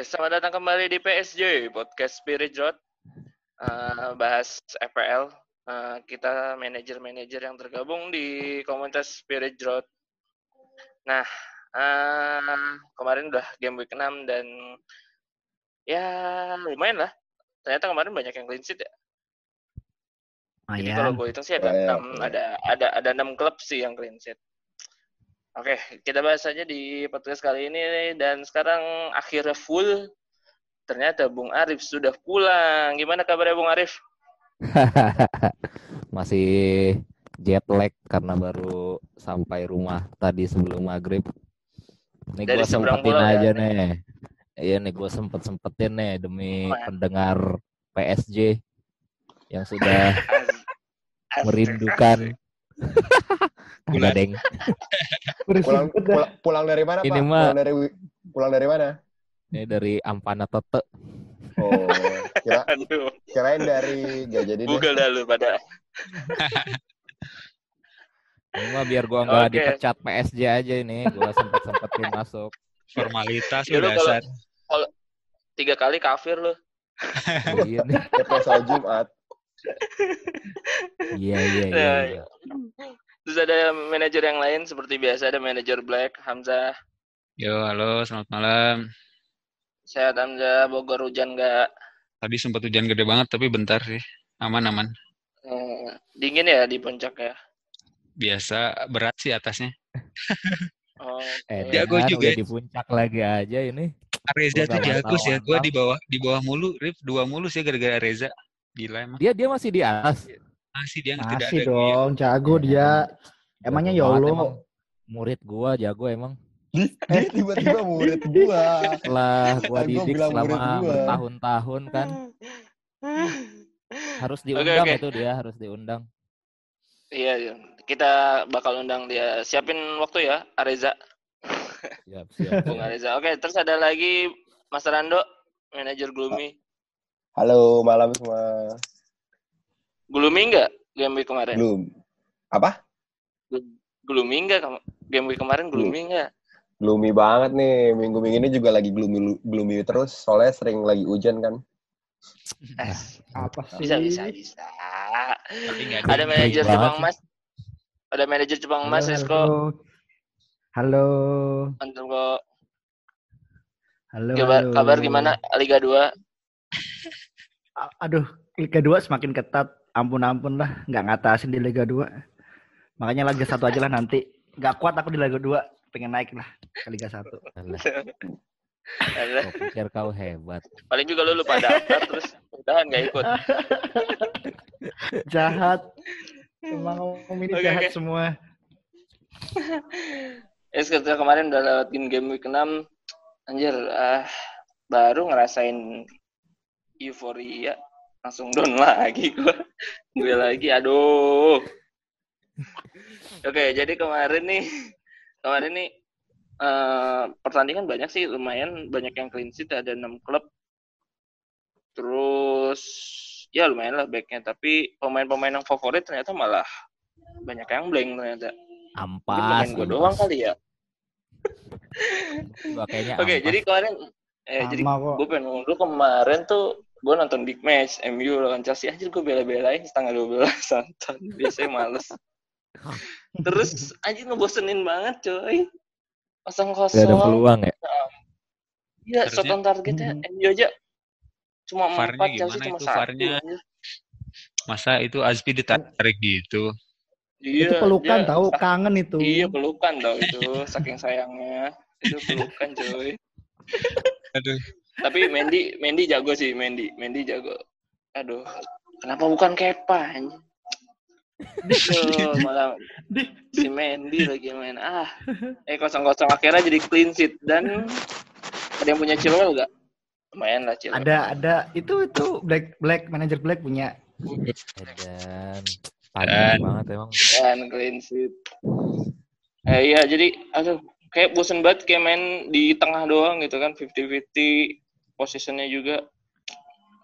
Oke, selamat datang kembali di PSJ Podcast Spirit Road. Uh, bahas FPL. Uh, kita manajer-manajer yang tergabung di komunitas Spirit Road. Nah, uh, kemarin udah game week 6 dan ya lumayan lah. Ternyata kemarin banyak yang clean sheet ya. Jadi kalau gue hitung sih ada enam ada ada ada enam klub sih yang clean sheet. Oke, kita bahas aja di podcast kali ini dan sekarang akhirnya full. Ternyata Bung Arif sudah pulang. Gimana kabarnya Bung Arif? Masih jet lag karena baru sampai rumah tadi sebelum maghrib. Ini gue sempetin aja ya? nih. Iya nih gue sempet sempetin nih demi Man. pendengar PSG yang sudah merindukan Enggak, Deng. pulang, pulang, pulang dari mana, Ini Pak? Mah... Pulang dari pulang dari mana? Ini dari Ampana Tete. Oh, kira kirain dari gak jadi Google dah lu pada. ini mah biar gua nggak okay. dipecat PSG aja ini, gua sempet sempetin masuk. Formalitas ya, lu dasar. Kalau tiga kali kafir lu. iya nih. soal Jumat. Iya iya iya. Iya. Terus ada manajer yang lain seperti biasa ada manajer Black Hamzah. Yo halo selamat malam. Sehat Hamzah Bogor hujan nggak? Tadi sempat hujan gede banget tapi bentar sih aman aman. Hmm, dingin ya di puncak ya? Biasa berat sih atasnya. oh, eh, jago juga di puncak lagi aja ini. Reza tuh jago sih ya. Gua di bawah di bawah mulu, Rif dua mulu sih gara-gara Reza. Gila emang. Dia dia masih di atas. Masih dia masih tidak ada dong, dia. jago dia. Iya. Emangnya ya Allah. Murid gua jago emang. Dia tiba-tiba murid gua. Setelah gua didik selama bertahun-tahun kan. Harus diundang okay, okay. itu dia, harus diundang. Iya, iya, kita bakal undang dia. Siapin waktu ya, Areza. Siap, siap. Bung Areza. Oke, terus ada lagi Mas Rando, manajer Gloomy. Halo, malam semua. Gloomy enggak game week kemarin? Gloom. Apa? Gloomy enggak game week kemarin gloomy enggak? Gloomy banget nih. Minggu-minggu ini juga lagi gloomy gloomy terus soalnya sering lagi hujan kan. Eh, apa sih? Bisa bisa bisa. Ada manajer Jepang Mas. Ada manajer Jepang Mas Rizko. Halo. Mantap kok. Halo, kabar, halo. kabar gimana Liga 2? Aduh, Liga 2 semakin ketat. Ampun-ampun lah, nggak ngatasin di Liga 2. Makanya Liga 1 aja lah nanti. Nggak kuat aku di Liga 2, pengen naik lah ke Liga 1. Kau pikir kau hebat. Paling juga lu lupa daftar terus udahan nggak ikut. jahat. Emang ngomong ini okay, jahat okay. semua. Es ketika kemarin udah lewatin game week 6, anjir, ah, baru ngerasain euforia langsung down lagi gue gue lagi aduh. Oke jadi kemarin nih kemarin nih uh, pertandingan banyak sih lumayan banyak yang clean sheet ada enam klub. Terus ya lumayan lah backnya tapi pemain-pemain yang favorit ternyata malah banyak yang blank ternyata. Ampas gue doang kali ya. Oke, okay, jadi kemarin eh Sama jadi gue pengen ngomong dulu kemarin tuh gue nonton big match MU lawan Chelsea. Aja gue bela-belain setengah dua belas santan biasanya males. Terus aja ngebosenin banget coy. Kosong kosong. Gak ada peluang ya? Iya shot on targetnya hmm. MU aja. Cuma empat Chelsea cuma satu masa itu Azpi ditarik gitu? Iya, itu pelukan tahu kangen itu. Iya pelukan tahu itu saking sayangnya. Itu pelukan coy. Aduh. Tapi Mendy Mendy jago sih Mendy Mendy jago. Aduh, kenapa bukan Kepa Aduh, malah si Mendy lagi main ah. Eh kosong-kosong akhirnya jadi clean sheet dan ada yang punya Chilwell gak? Lumayan lah Chilwell. Ada ada itu itu Black Black manager Black punya. Dan dan banget emang. Dan clean sheet. Eh iya jadi aduh kayak bosen banget kayak main di tengah doang gitu kan 50-50 posisinya juga.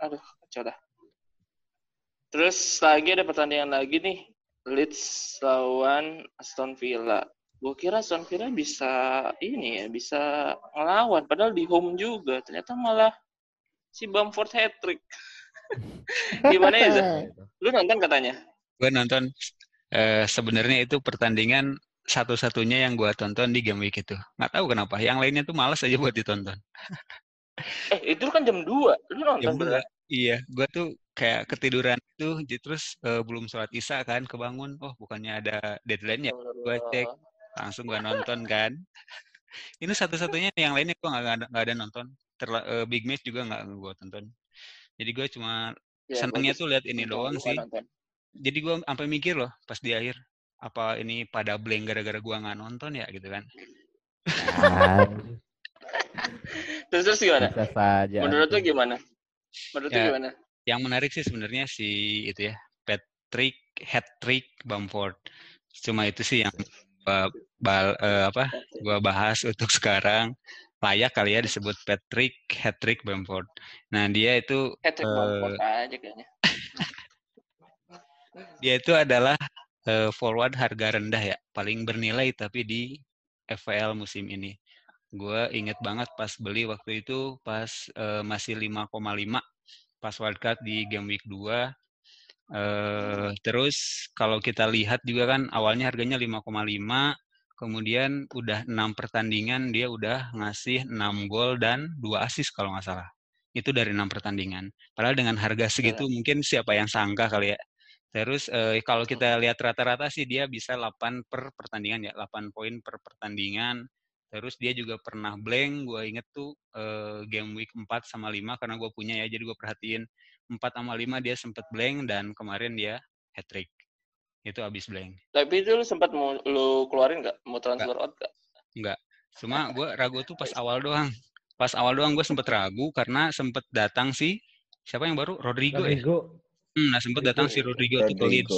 Aduh kacau dah. Terus lagi ada pertandingan lagi nih. Leeds lawan Aston Villa. Gue kira Aston Villa bisa ini ya bisa ngelawan. Padahal di home juga. Ternyata malah si Bamford hat trick gimana ya Zah? lu nonton katanya? Gue nonton. Uh, sebenarnya itu pertandingan satu-satunya yang gue tonton di game week itu. Nggak tahu kenapa. Yang lainnya tuh males aja buat ditonton eh itu kan jam 2 lu nonton jam 2 iya gue tuh kayak ketiduran itu terus uh, belum sholat isya kan kebangun. Oh bukannya ada deadline ya? Gue cek langsung gak nonton kan. Ini satu-satunya yang lainnya gue nggak ada nggak ada nonton. Terla, uh, big match juga nggak gue tonton. Jadi gue cuma ya, senengnya tuh lihat ini doang sih. nonton. jadi gue sampai mikir loh pas di akhir apa ini pada blank gara-gara gue nggak nonton ya gitu kan terus terus gimana Bisa saja. menurut lu gimana menurut ya, gimana yang menarik sih sebenarnya si itu ya Patrick hat trick Bamford cuma itu sih yang gua, bal, uh, apa gua bahas untuk sekarang layak kali ya disebut Patrick hat-trick Bamford. Nah, dia itu hat-trick uh, Bamford aja kayaknya. dia itu adalah uh, forward harga rendah ya, paling bernilai tapi di FPL musim ini. Gue inget banget pas beli waktu itu pas uh, masih 5,5 pas wildcard di game week 2 Uh, terus kalau kita lihat juga kan awalnya harganya 5,5, kemudian udah enam pertandingan dia udah ngasih 6 gol dan dua assist kalau nggak salah. Itu dari enam pertandingan. Padahal dengan harga segitu ya. mungkin siapa yang sangka kali ya. Terus uh, kalau kita lihat rata-rata sih dia bisa 8 per pertandingan ya, 8 poin per pertandingan. Terus dia juga pernah blank, gue inget tuh uh, game week 4 sama 5 karena gue punya ya, jadi gue perhatiin 4 sama 5 dia sempat blank dan kemarin dia hat trick. Itu habis blank. Tapi itu lu sempat mau lu keluarin nggak? Mau transfer out nggak? Nggak. Cuma gue ragu tuh pas awal doang. Pas awal doang gue sempet ragu karena sempet datang si siapa yang baru Rodrigo, ya? Rodrigo. ya. Hmm, nah sempet datang si Rodrigo, Rodrigo. tuh ke Leeds.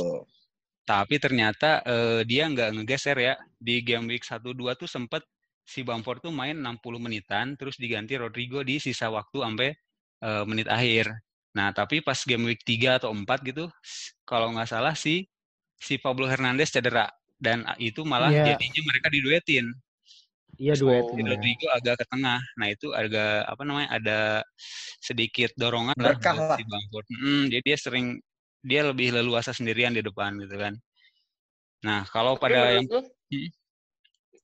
Tapi ternyata uh, dia nggak ngegeser ya. Di game week 1-2 tuh sempet si Bamford tuh main 60 menitan, terus diganti Rodrigo di sisa waktu sampai uh, menit akhir. Nah, tapi pas game week 3 atau 4 gitu, kalau nggak salah si si Pablo Hernandez cedera dan itu malah yeah. jadinya mereka diduetin. Iya duetin. So, Rodrigo agak ke tengah. Nah, itu agak apa namanya? ada sedikit dorongan Berkah lah si Bamford. Hmm, jadi dia sering dia lebih leluasa sendirian di depan gitu kan. Nah, kalau tapi pada yang hmm?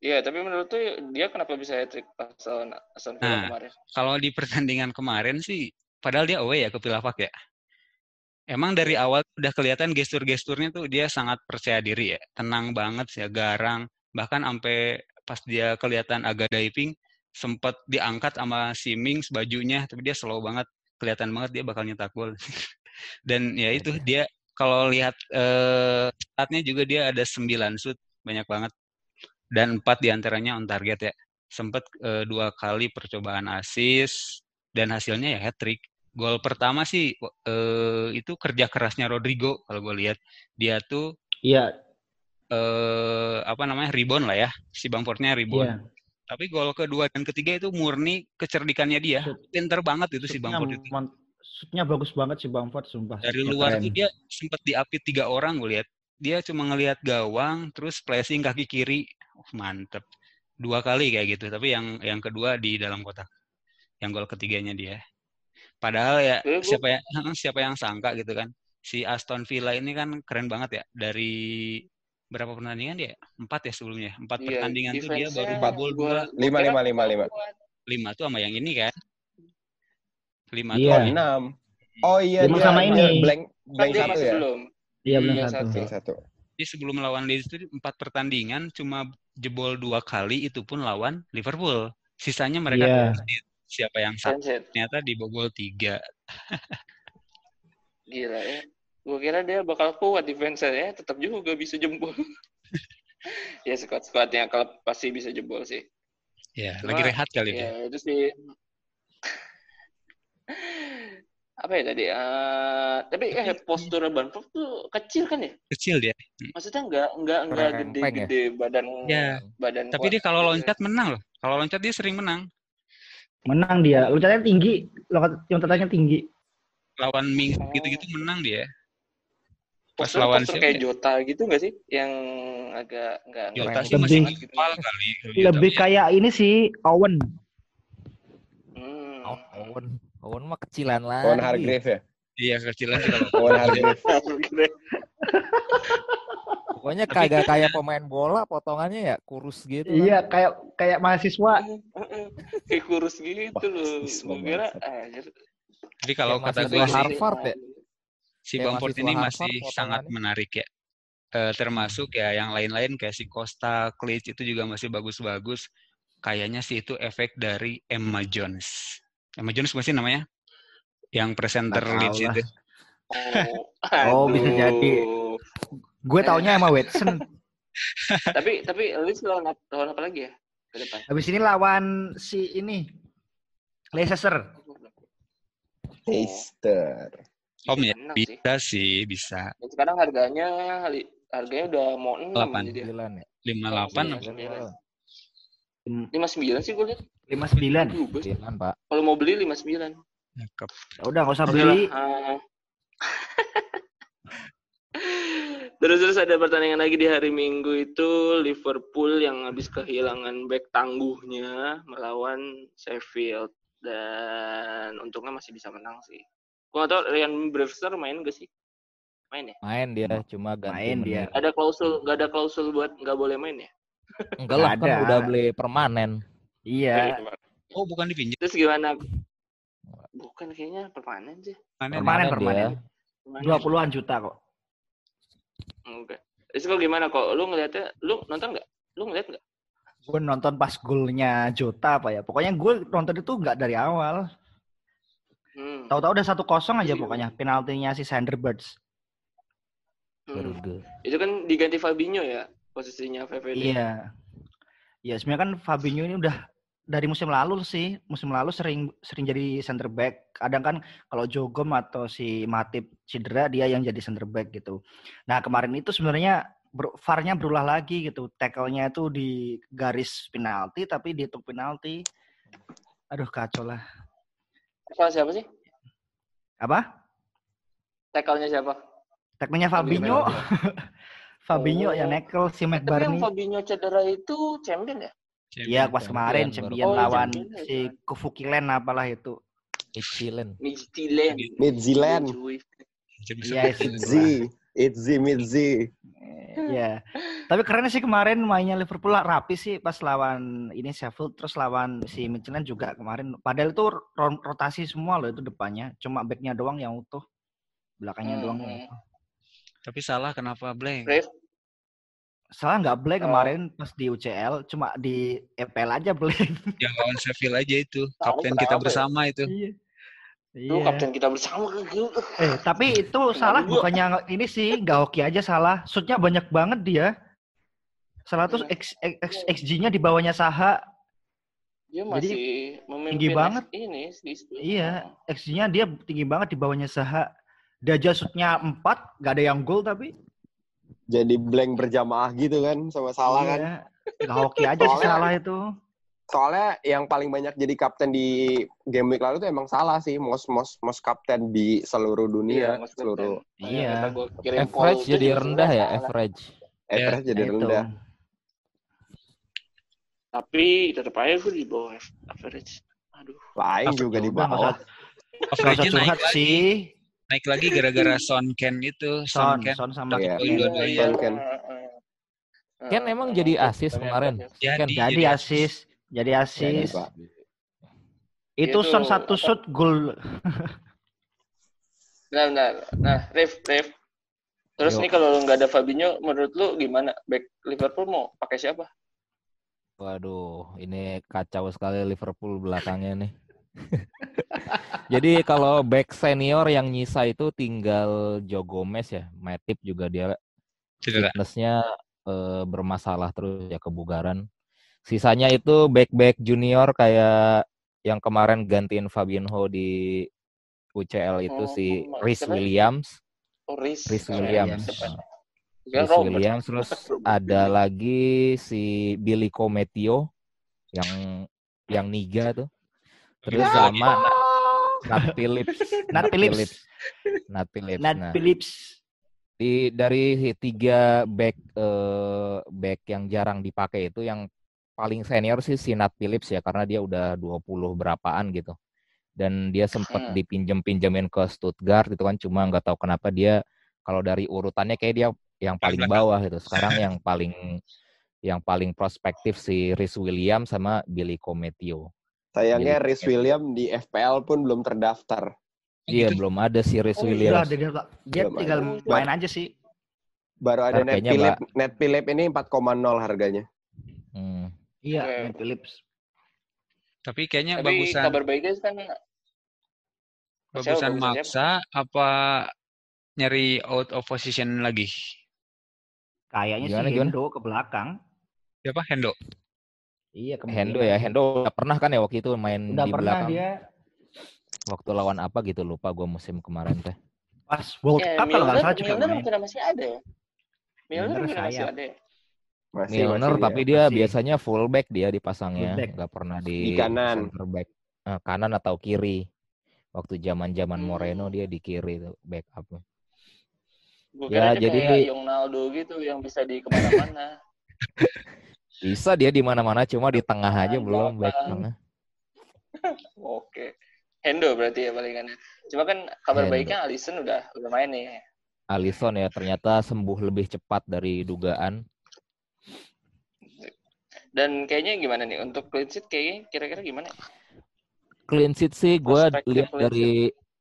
Iya, tapi menurut tuh dia kenapa bisa hat-trick pas Aston Villa nah, kemarin? Kalau di pertandingan kemarin sih Padahal dia away ya ke Pilafak ya. Emang dari iya. awal udah kelihatan gestur-gesturnya tuh dia sangat percaya diri ya. Tenang banget ya, garang. Bahkan sampai pas dia kelihatan agak diving, sempat diangkat sama si Mings bajunya, tapi dia slow banget. Kelihatan banget dia bakal nyetak gol. Dan ya itu dia kalau lihat eh, statnya juga dia ada 9 shoot, banyak banget. Dan 4 di antaranya on target ya. Sempat eh, dua kali percobaan assist, dan hasilnya ya hat trick gol pertama sih uh, itu kerja kerasnya Rodrigo kalau gue lihat. Dia tuh iya. uh, apa namanya rebound lah ya si Bamfordnya rebound. Iya. tapi gol kedua dan ketiga itu murni kecerdikannya dia. Shoot. pinter banget itu si Bamford itu. shootnya bagus banget si Bamford sumpah. Dari luar tuh dia sempat diapit tiga orang gue lihat dia cuma ngelihat gawang terus placing kaki kiri oh, mantep dua kali kayak gitu tapi yang yang kedua di dalam kotak yang gol ketiganya dia Padahal ya eh, siapa yang siapa yang sangka gitu kan. Si Aston Villa ini kan keren banget ya dari berapa pertandingan dia? Empat ya sebelumnya. Empat iya, pertandingan tuh dia baru gol dua. Lima lima lima lima. Lima tuh sama yang ini kan. Lima iya. tuh. enam. Oh iya lima sama ini. Blank blank satu ya. Iya blank satu. Blank satu. Jadi sebelum melawan Leeds itu empat pertandingan cuma jebol dua kali itu pun lawan Liverpool. Sisanya mereka yeah siapa yang satu. Ternyata di Bogor tiga. Gila ya. Gue kira dia bakal kuat defense ya tetap juga bisa jempol ya squad squadnya kalau pasti bisa jebol sih. Ya Cuma, lagi rehat kali ya, ya itu sih apa ya tadi uh, tapi eh postur Banford tuh kecil kan ya kecil dia maksudnya enggak enggak enggak gede-gede ya? badan ya. badan tapi dia kalau loncat menang loh kalau loncat dia sering menang Menang dia. Loncatnya tinggi. Loncat loncatannya tinggi. Lawan Ming gitu-gitu menang dia. Pas poster, lawan poster kayak ya? Jota gitu nggak sih? Yang agak nggak Jota sih masih gitu. kali. Lebih kayak ini sih Owen. Hmm. Oh, Owen. Owen mah kecilan lah. Owen Hargrave ya? Iya, kecilan sih kalau Owen Hargrave. Pokoknya kagak kayak pemain bola, potongannya ya kurus gitu. Iya, kan. kayak kayak mahasiswa. kayak kurus gitu loh. Gue kira Jadi kalau kata gue Harvard ya. Si Bamford ini masih sangat menarik ya. E, termasuk ya yang lain-lain kayak si Costa, Klitsch itu juga masih bagus-bagus. Kayaknya sih itu efek dari Emma Jones. Emma Jones masih namanya? Yang presenter Leeds itu. Oh, oh bisa jadi. Gue taunya Emma Watson. tapi tapi Leeds lawan, lawan apa lagi ya ke depan? Habis ini lawan si ini Leicester. Leicester. Om ya, bisa sih, bisa. Dan sekarang harganya harganya udah mau enam jadi ya. Lima delapan. Lima sembilan sih gue lihat. Lima sembilan. pak. Kalau mau beli lima sembilan. Ya udah nggak usah beli. Terus terus ada pertandingan lagi di hari Minggu itu Liverpool yang habis kehilangan back tangguhnya melawan Sheffield dan untungnya masih bisa menang sih. Gua tau Ryan Brewster main gak sih? Main ya? Main dia, cuma ganti main dia. Ada klausul, gak ada klausul buat nggak boleh main ya? Enggak lah, kan udah beli permanen. Iya. Oh, bukan dipinjam. Terus gimana? Bukan kayaknya permanen sih. Permanen, permanen. Dua puluhan juta kok. Oke. Itu kok gimana kok? Lu ngeliatnya, lu nonton nggak? Lu ngeliat nggak? Gue nonton pas golnya Jota apa ya. Pokoknya gue nonton itu nggak dari awal. Hmm. Tahu-tahu udah satu kosong aja pokoknya penaltinya si Sanderbirds. Hmm. Itu kan diganti Fabinho ya posisinya VVD. Iya. Iya, sebenarnya kan Fabinho ini udah dari musim lalu sih, musim lalu sering sering jadi center back. Kadang kan kalau Jogom atau si Matip cedera dia yang jadi center back gitu. Nah kemarin itu sebenarnya VAR-nya berulah lagi gitu. Tackle-nya itu di garis penalti tapi dihitung penalti. Aduh kacau lah. Tackle siapa sih? Apa? Tackle-nya siapa? Tackle-nya Fabinho. Fabinho oh. yang nekel si McBarney. Tapi yang Fabinho cedera itu champion ya? Iya, pas kemarin champion oh, lawan champion, si ya. Kufukilen apalah itu. Midtjylland. Midtjylland. Midtjylland. Iya, Itzy. Itzy, Midzi. Iya. Tapi keren sih kemarin mainnya Liverpool rapi sih pas lawan ini Sheffield terus lawan si Midtjylland juga kemarin. Padahal itu rotasi semua loh itu depannya. Cuma backnya doang yang utuh. Belakangnya hmm. doang yang utuh. Tapi salah kenapa blank? Salah nggak blank oh. kemarin pas di UCL, cuma di EPL aja blank. Yang lawan Sheffield aja itu, kapten kita bersama itu. Iya. Itu iya. kapten kita bersama. Eh, tapi itu salah bukannya ini sih, nggak hoki aja salah. Shootnya banyak banget dia. Salah tuh iya. X, X, XG-nya di bawahnya Saha. Dia masih Jadi, tinggi banget. Ini, iya, XG-nya dia tinggi banget di bawahnya Saha. Dia aja shootnya 4, nggak ada yang gol tapi jadi blank berjamaah gitu kan sama salah iya. kan. Gak oke aja sih salah itu. Soalnya yang paling banyak jadi kapten di game week lalu itu emang salah sih, most most most kapten di seluruh dunia, iya, seluruh. Iya. Average jadi rendah ya, average. Average ya, jadi rendah. Tapi tetap aja gue di bawah average. Aduh. Lain juga di bawah. Average curhat sih naik lagi gara-gara Son Ken itu Son, Son Ken. Son sama ya. Son Ken. Ken emang jadi asis kemarin. jadi, Ken. jadi asis jadi asis. Itu Son satu shoot gol. Nah nah nah Rif Rif. Terus Yo. nih kalau nggak ada Fabinho menurut lu gimana? Back Liverpool mau pakai siapa? Waduh, ini kacau sekali Liverpool belakangnya nih. Jadi kalau back senior yang nyisa itu tinggal Joe Gomez ya, Matip juga dia fitnessnya eh, bermasalah terus ya kebugaran. Sisanya itu back-back junior kayak yang kemarin gantiin Fabinho di UCL itu oh, si Rhys Williams. Oh, Rhys Williams. Rhys Williams terus ada lagi si Billy Cometio yang yang Niga tuh. Terus ya, sama Nat Phillips. Nat Phillips. Nat Phillips. Nat nah. Phillips. Di dari tiga back eh, back yang jarang dipakai itu yang paling senior sih si Nat Phillips ya karena dia udah 20 berapaan gitu. Dan dia sempat Hmm. dipinjem-pinjemin ke Stuttgart gitu kan cuma nggak tahu kenapa dia kalau dari urutannya kayak dia yang paling bawah gitu. Sekarang yang paling yang paling prospektif si Rhys Williams sama Billy Cometio. Sayangnya Jadi- Rhys William di FPL pun belum terdaftar. Iya gitu. belum ada si Rhys Oh, iya, Williams. Udah, dia, dia Belum tinggal ada. main aja sih. Baru ada Net Philip. Net Philip ini 4,0 harganya. Hmm. Iya, Oke. Matt Phillips. Tapi kayaknya Tapi bagusan kabar baiknya kan bagusan maksa apa nyari out of position lagi? Kayaknya Gimana, sih gimana? Hendo ke belakang. Siapa Hendo? Iya, kemungkinan Hendo ya. Hendo udah pernah kan ya waktu itu main Udah di pernah belakang. dia Waktu lawan apa gitu lupa gue musim kemarin teh. pas World eh, Cup kalau nggak Milner, salah juga Milner main. masih ada ya? Milner masih ada ya? Masih, Milner masih tapi dia. dia Masih. biasanya fullback dia dipasangnya, nggak pernah di, Di kanan. center back. Eh, kanan atau kiri. Waktu zaman-zaman Hmm. Moreno dia di kiri tuh backup. Gue Ya, jadi- kayak Yonaldo gitu yang bisa di ke mana-mana. Bisa dia di mana-mana cuma di tengah aja Kanan, belum belakang. tengah. Oke. Hendo berarti ya palingannya. Cuma kan kabar Hendo. baiknya Alisson udah udah main nih. Alisson ya ternyata sembuh lebih cepat dari dugaan. Dan kayaknya gimana nih untuk clean sheet kayaknya kira-kira gimana? Clean sheet sih gue Prospeknya lihat dari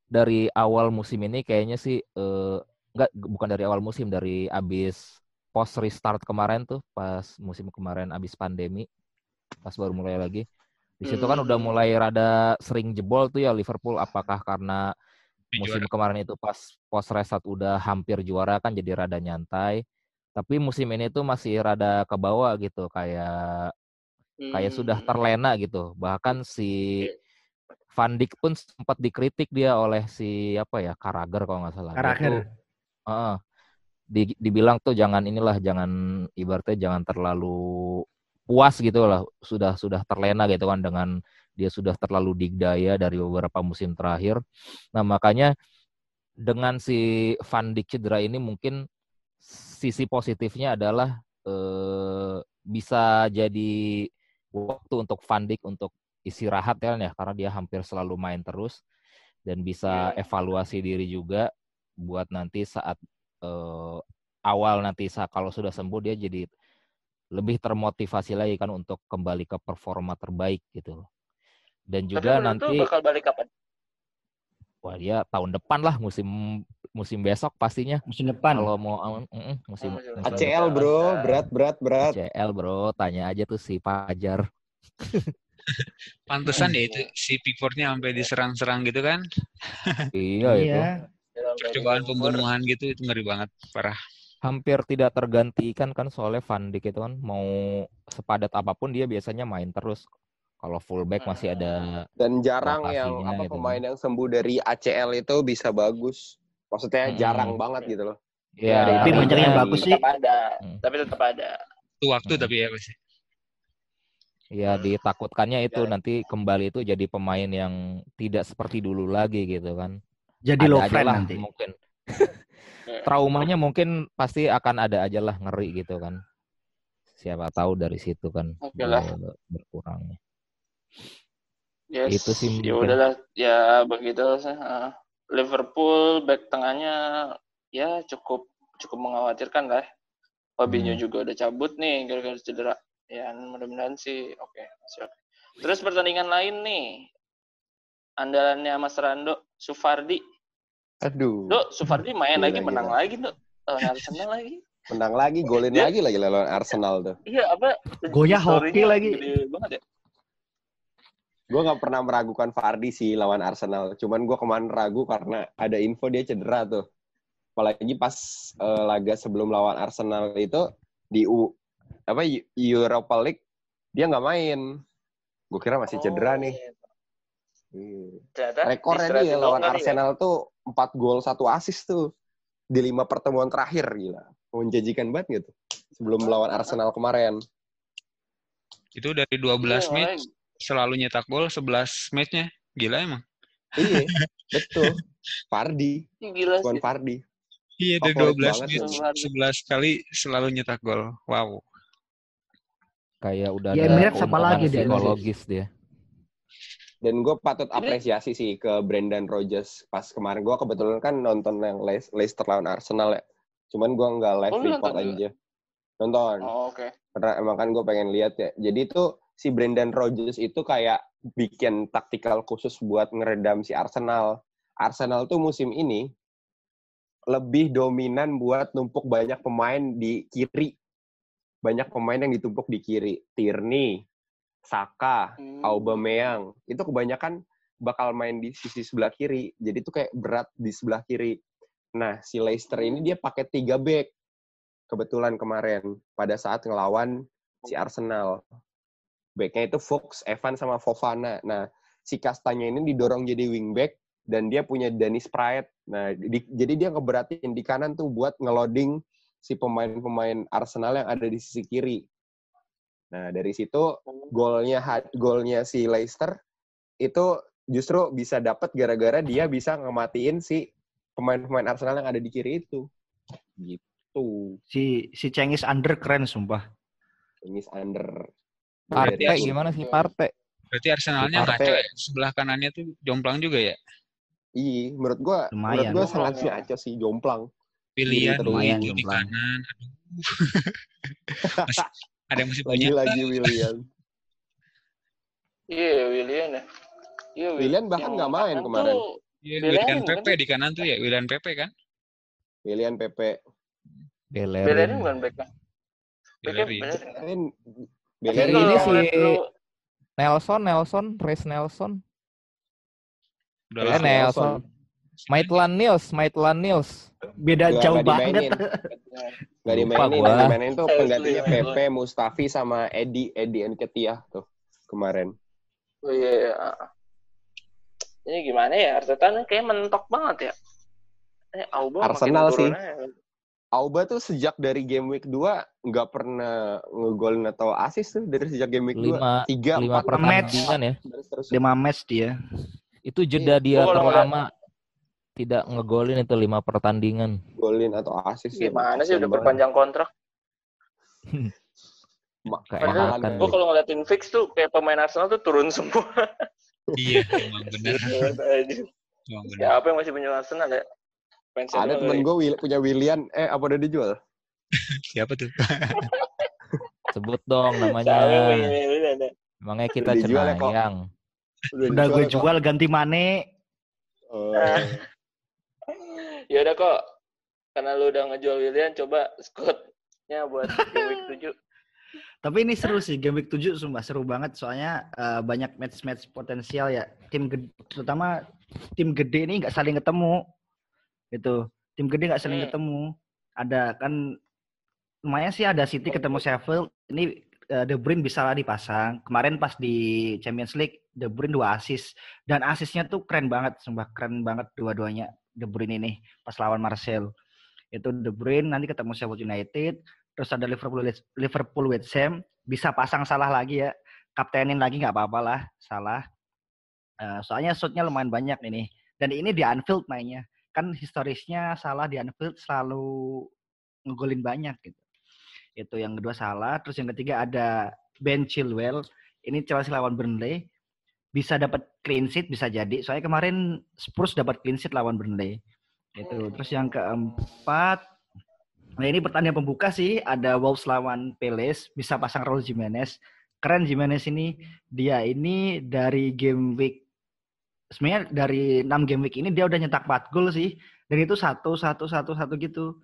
dari awal musim ini kayaknya sih eh, enggak bukan dari awal musim dari abis post restart kemarin tuh pas musim kemarin abis pandemi pas baru mulai lagi di situ kan udah Hmm. mulai rada sering jebol tuh ya Liverpool apakah karena musim kemarin itu pas post restart udah hampir juara kan jadi rada nyantai tapi musim ini tuh masih rada ke bawah gitu kayak kayak sudah Hmm. terlena gitu. Bahkan si Van Dijk pun sempat dikritik dia oleh si apa ya Karager kalau nggak salah. Karager. heeh, di- dibilang tuh jangan inilah jangan ibaratnya jangan terlalu puas gitu lah sudah sudah terlena gitu kan dengan dia sudah terlalu digdaya dari beberapa musim terakhir. Nah makanya dengan si Van Dijk cedera ini mungkin sisi positifnya adalah eh, bisa jadi waktu untuk Van Dijk untuk istirahat kan ya karena dia hampir selalu main terus dan bisa Iya. evaluasi diri juga buat nanti saat eh, awal nanti saat kalau sudah sembuh dia jadi lebih termotivasi lagi kan untuk kembali ke performa terbaik gitu. Dan Tapi juga lu nanti bakal balik kapan? wah dia tahun depan lah musim musim besok pastinya Musim depan. kalau mau mm, mm, musim, Oh, musim musim depan. ACL bro, berat berat berat. CL bro, tanya aja tuh si Fajar. Pantesan ya itu si Pickfordnya sampai diserang-serang gitu kan. Iya itu. Iya. Percobaan dari pembunuhan gitu itu ngeri banget. Parah. Hampir tidak tergantikan kan soalnya Van Dijk itu kan mau sepadat apa pun dia biasanya main terus. Kalau fullback masih ada Dan jarang yang apa gitu. pemain yang sembuh dari ACL itu bisa bagus. Maksudnya Mm-mm. jarang banget gitu loh. ya Tapi Iya, banyak yang bagus sih. Tetap ada, Hmm. tapi tetap ada. Itu waktu Hmm. tapi ya pasti. ya ditakutkannya itu Ya. nanti kembali itu jadi pemain yang tidak seperti dulu lagi gitu kan. Jadi low friend lah nanti. mungkin. Traumanya mungkin pasti akan ada aja lah ngeri gitu kan. Siapa tahu dari situ kan Oke lah. ber- berkurangnya. Yes. Itu sih Ya mungkin. udahlah, ya begitu. Uh, Liverpool back tengahnya ya cukup cukup mengkhawatirkan lah. Fabinho Hmm. juga udah cabut nih gara-gara cedera. Ya mudah-mudahan sih oke. masih oke. Terus pertandingan lain nih. Andalannya Mas Rando, Sufardi. Aduh. Dok, Sufardi main Gila, lagi, gila. menang lagi, Dok. Lawan Arsenal lagi. Menang lagi, golin Dia- lagi lagi lawan Arsenal tuh. Iya, apa? Goyah hoki lagi. Gede banget ya. Gue nggak pernah meragukan Vardy sih lawan Arsenal. Cuman gue kemarin ragu karena ada info dia cedera tuh. Apalagi pas eh, laga sebelum lawan Arsenal itu di U apa Eu- Europa League dia nggak main. Gue kira masih cedera Oh, nih. iya. Hmm. Rekornya dia lawan ya. Arsenal tuh 4 gol 1 assist tuh di lima pertemuan terakhir gila. Menjanjikan banget gitu. Sebelum melawan Arsenal kemarin. Itu dari 12 Iya, match selalu nyetak gol 11 matchnya. Gila emang. iya, betul. Vardy, makanya. Gila bukan sih. Vardy. Iya, dari Favorit 12 banget match, ya. 11 kali selalu nyetak gol. Wow. Kayak udah Ya, ada apa lagi dia? psikologis dia. Dan gue patut apresiasi sih ke Brendan Rodgers pas kemarin. Gue kebetulan kan nonton yang Le- Leicester lawan Arsenal ya. Cuman gue nggak live Oh, report nonton juga? aja. Nonton. Oh, oke. Karena emang kan gue pengen lihat ya. Jadi tuh si Brendan Rodgers itu kayak bikin taktikal khusus buat ngeredam si Arsenal. Arsenal tuh musim ini lebih dominan buat numpuk banyak pemain di kiri. Banyak pemain yang ditumpuk di kiri. Tierney, Saka, Hmm. Aubameyang. Itu kebanyakan bakal main di sisi sebelah kiri. Jadi itu kayak berat di sebelah kiri. Nah, si Leicester ini dia pakai tiga back. Kebetulan kemarin pada saat ngelawan si Arsenal. Backnya itu Fox, Evan, sama Fofana. Nah, si Kastanya ini didorong jadi wingback dan dia punya Dennis Praet. Nah, di- jadi dia ngeberatin di kanan tuh buat ngeloading si pemain-pemain Arsenal yang ada di sisi kiri. Nah, dari situ golnya ha- golnya si Leicester itu justru bisa dapat gara-gara dia bisa ngematiin si pemain-pemain Arsenal yang ada di kiri itu. Gitu. Si si Cengis under keren sumpah. Ini under. Parte gimana sih Parte? Berarti Arsenalnya ngaco ya. Sebelah kanannya tuh jomplang juga ya. Iya, menurut gua menurut Lumayan. gua sangat ngaco sih jomplang. Pilihan terus. Lumayan di jomplang. kanan. Aduh. Masih- ada yang masih punya. Lagi-lagi William. Iya, Willian ya. Iya, Wil- Willian bahkan nggak main kanan kemarin. Iya, bukan Pepe sih? di kanan tuh ya. Willian Pepe kan. Willian Pepe. Bellerin Bellerin. bukan back kan? Bellerin. Ini lu- Nelson, Nelson, Reis Nelson. Udah Eh. Nelson. Maitland Niels, Maitland Niels. Beda Nggak- jauh dimainin. banget. Lupa dimainin, yang dimainin tuh penggantinya main Pepe, Mustafi sama Edi, Edi Nketiah tuh kemarin. Oh iya, iya. Ini gimana ya? Arteta nih kayak mentok banget ya. Eh, Auba Arsenal sih. aja. Auba tuh sejak dari game week 2 nggak pernah ngegolin atau assist tuh dari sejak game week 2. Lima, 3, lima 4, pertandingan ya. Lima match dia. Itu jeda dia kalau terlama tidak ngegolin itu lima pertandingan. golin atau assist. ya. Gimana sih udah Kasian perpanjang kontrak? malahan Gue kalau ngeliatin fix tuh kayak pemain Arsenal tuh turun semua. Iya, emang. Emang bener. Siapa yang masih punya Arsenal ya? Fans Ada temen gue punya Willian, eh apa udah dijual? Siapa tuh? Sebut dong yang namanya. Ya? Emangnya kita ya, kok? cenayang. Udah gue kok. jual ganti Mane. Oh. Ya udah kok. Karena lu udah ngejual Willian, coba Scott-nya buat game week 7. Tapi ini seru sih game week 7 sumpah seru banget soalnya eh, banyak match-match potensial ya. Tim gede, terutama tim gede ini nggak saling ketemu. Gitu. Tim gede nggak saling Hmm. ketemu. Ada kan lumayan sih ada City ketemu Sheffield. Ini eh, De Bruyne bisa lah dipasang. Kemarin pas di Champions League De Bruyne dua assist dan assistnya tuh keren banget, sumpah keren banget dua-duanya De Bruyne ini pas lawan Marcel. Itu De Bruyne nanti ketemu Sheffield United, terus ada Liverpool Liverpool West Ham bisa pasang salah lagi ya. Kaptenin lagi nggak apa-apa lah salah. Eh, soalnya shootnya lumayan banyak ini dan ini di Anfield mainnya. Kan historisnya salah di Anfield selalu ngegolin banyak gitu. Itu yang kedua salah terus yang ketiga ada Ben Chilwell. Ini Chelsea lawan Burnley bisa dapat clean sheet bisa jadi soalnya kemarin Spurs dapat clean sheet lawan Burnley itu terus yang keempat Nah ini pertandingan pembuka sih ada Wolves lawan Palace bisa pasang Raul Jimenez. Keren Jimenez ini dia ini dari game week sebenarnya dari 6 game week ini dia udah nyetak 4 gol sih. Dan itu satu satu satu satu gitu.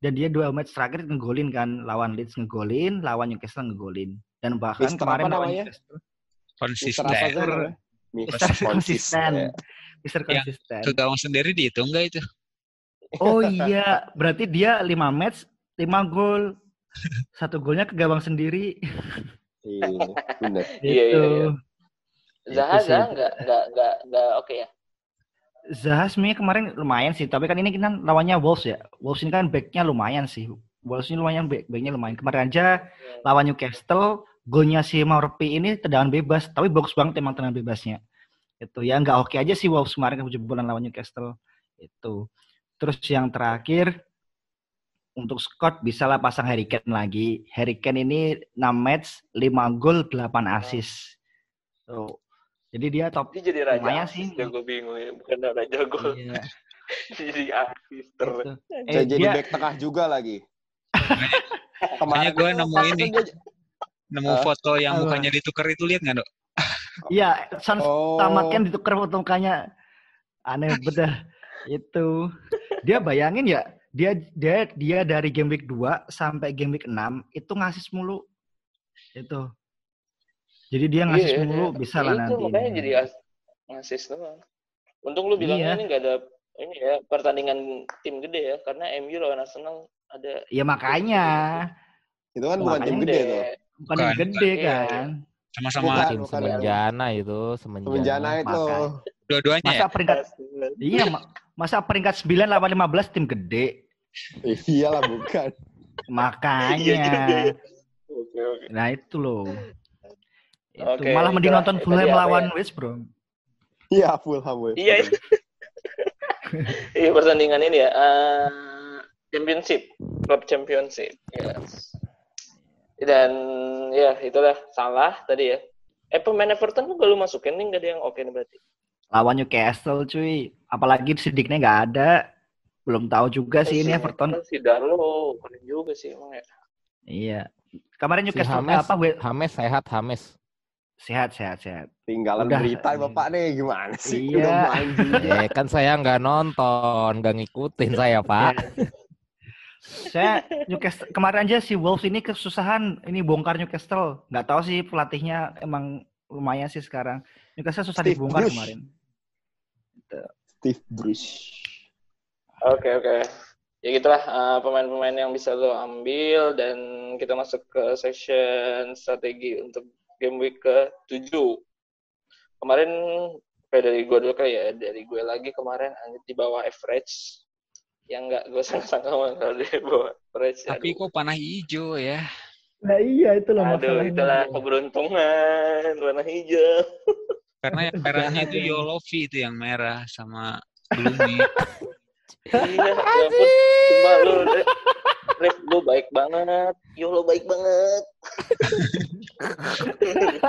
Dan dia dua match terakhir ngegolin kan lawan Leeds ngegolin, lawan Newcastle ngegolin. Dan bahkan Mister kemarin lawan? Newcastle Konsisten. apa tuh namanya? Mister konsisten. Mister Yang konsisten. Ke gawang sendiri dihitung nggak itu? Oh iya, berarti dia 5 match, 5 gol. Satu golnya ke gawang sendiri. Iya, bener. Iya, iya, Gitu. iya. Zaha, Itu sih. Zaha nggak nggak nggak nggak oke ya. Zaha sebenarnya kemarin lumayan sih, tapi kan ini kan lawannya Wolves ya. Wolves ini kan backnya lumayan sih. Wolves ini lumayan back, backnya lumayan. Kemarin aja lawan Newcastle, golnya si Maurpi ini tendangan bebas, tapi bagus banget emang tendangan bebasnya. Itu ya nggak oke aja sih Wolves kemarin kebobolan lawan Newcastle. Itu. Terus yang terakhir untuk Scott bisa lah pasang Harry Kane lagi. Harry Kane ini 6 match, 5 gol, 8 assist. So, jadi dia top. Dia jadi raja sih. Jago bingung ya, bukan raja gol. Iya, jadi asister. gitu. Saya Eh, jadi dia, back tengah juga lagi. Makanya gue itu nemu pas ini. dia- Nemu Ah. foto yang Apa? mukanya ditukar itu lihat nggak dok? iya, Son Oh. sama Ken ditukar foto mukanya. Aneh bener. Itu. Dia bayangin ya, dia dia dia dari game week 2 sampai game week 6 itu ngasih mulu. Itu. Jadi dia ngasih Iya, mulu iya. bisa lah Itu nanti. makanya ini. jadi as- asis doang. Untung lu bilangnya Iya. ini nggak ada ini ya pertandingan tim gede ya karena MU lawan Arsenal ada Ya makanya, Itu kan bukan tim gede tuh. Bukan yang Bukan, gede bukan. kan. Sama-sama Bukan, Tim bukan. semenjana itu, semenjana. Semenjana itu. Dua-duanya Masa ya. peringkat iya, ma- masa peringkat 9 lawan 15 tim gede. Iyalah bukan. Iya Makanya. oke. Nah itu loh. Itu. Oke, Malah mending nonton Fulham lawan ya? West Brom. Iya Fulham weh. Iya. Iya pertandingan ini ya. eh, championship, Club Championship. Yes. Dan ya itulah salah tadi ya. Eh pemain Everton tuh gak lu masukin nih gak ada yang oke nih berarti. Lawan Newcastle cuy. Apalagi sidiknya nggak ada. Belum tahu juga sih ini Everton. Si Darlo keren juga sih emang ya. Iya. Kemarin Si Newcastle Hames, apa? Hames sehat, Hames. Sehat, sehat, sehat. Tinggalan Udah. berita bapak nih gimana sih? Iya. Udah main juga. Eh kan saya nggak nonton, nggak ngikutin saya pak. Saya Newcastle kemarin aja si Wolves ini kesusahan ini bongkar Newcastle. Nggak tahu sih pelatihnya emang lumayan sih sekarang. Newcastle susah Steve dibongkar Bruce. kemarin. Steve Bruce. Oke oke. Ya gitulah eh, pemain-pemain yang bisa lo ambil dan kita masuk ke section strategi untuk game week ke-7. Kemarin kayak dari gue dulu kayak ya, dari gue lagi kemarin di bawah average. Yang enggak gue sangka-sangka kalau di bawah average. Tapi aduh. kok panah hijau ya? Nah iya itu loh Aduh, itulah keberuntungan warna hijau. Karena yang merahnya itu Yolovi itu yang merah sama Gloomy. iya, ya ampun. Cuma lu, Rif, lu baik banget. Yo, lo baik banget.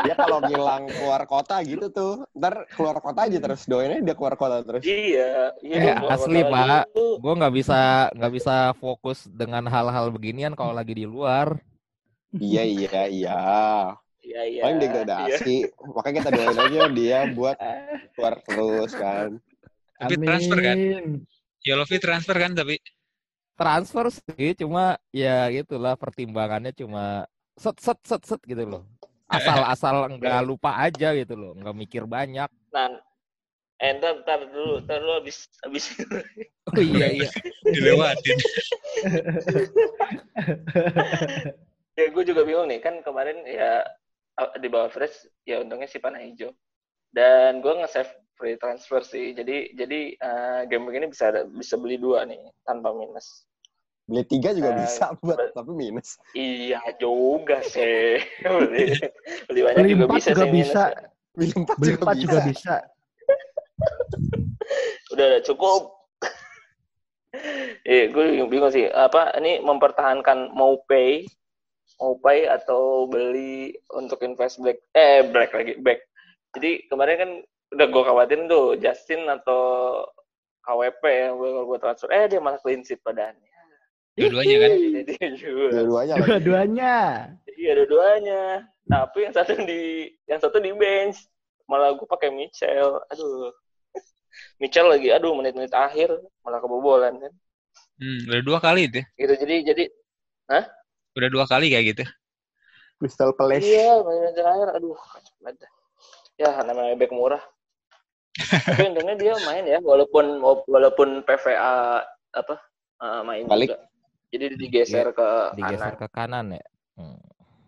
Dia kalau ngilang keluar kota gitu tuh. Ntar keluar kota aja terus. Doainnya dia keluar kota terus. Iya, iya. Eh, asli, Pak. Gue nggak bisa nggak bisa fokus dengan hal-hal beginian kalau lagi di luar. Iya, iya, iya. Iya, iya. Paling iya. degradasi. Makanya kita doain aja dia buat keluar terus kan. Tapi transfer kan? Yolovi transfer kan tapi Transfer sih, cuma ya gitulah pertimbangannya cuma set set set set gitu loh. Asal asal nggak lupa aja gitu loh, nggak mikir banyak. Nah, eh, ntar, ntar dulu, ntar dulu abis, abis Oh iya iya. dilewatin. ya gue juga bingung nih kan kemarin ya di bawah fresh ya untungnya si panah hijau dan gue nge-save free transfer sih jadi jadi uh, game begini bisa ada- bisa beli dua nih tanpa minus Beli tiga juga Eh, bisa buat, tapi minus. iya juga sih beli, beli banyak Beli juga empat bisa juga sih minus bisa. ya. Beli empat Beli juga empat bisa. juga bisa. udah udah cukup Eh, gue bingung, bingung sih. Apa ini mempertahankan mau pay, mau pay atau beli untuk invest black? Eh, black lagi, back. Jadi kemarin kan udah gue khawatirin tuh Justin atau KWP yang gue gue transfer. Eh, dia malah clean sheet padahalnya. Dua-duanya kan? Juga. Dua-duanya. Dua-duanya. Iya, dua-duanya. Tapi yang satu di yang satu di bench. Malah gue pakai Mitchell. Aduh. Mitchell lagi, aduh menit-menit akhir malah kebobolan kan. Hmm, udah dua kali itu. ya? Gitu jadi jadi Udah dua kali kayak gitu. Crystal Palace. Iya, menit terakhir, aduh, kacau banget. dah. Ya, namanya back murah. Tapi untungnya dia main ya, walaupun walaupun PVA apa eh, main Balik. juga. Jadi digeser ke Digeser kanan. ke kanan ya. Hmm.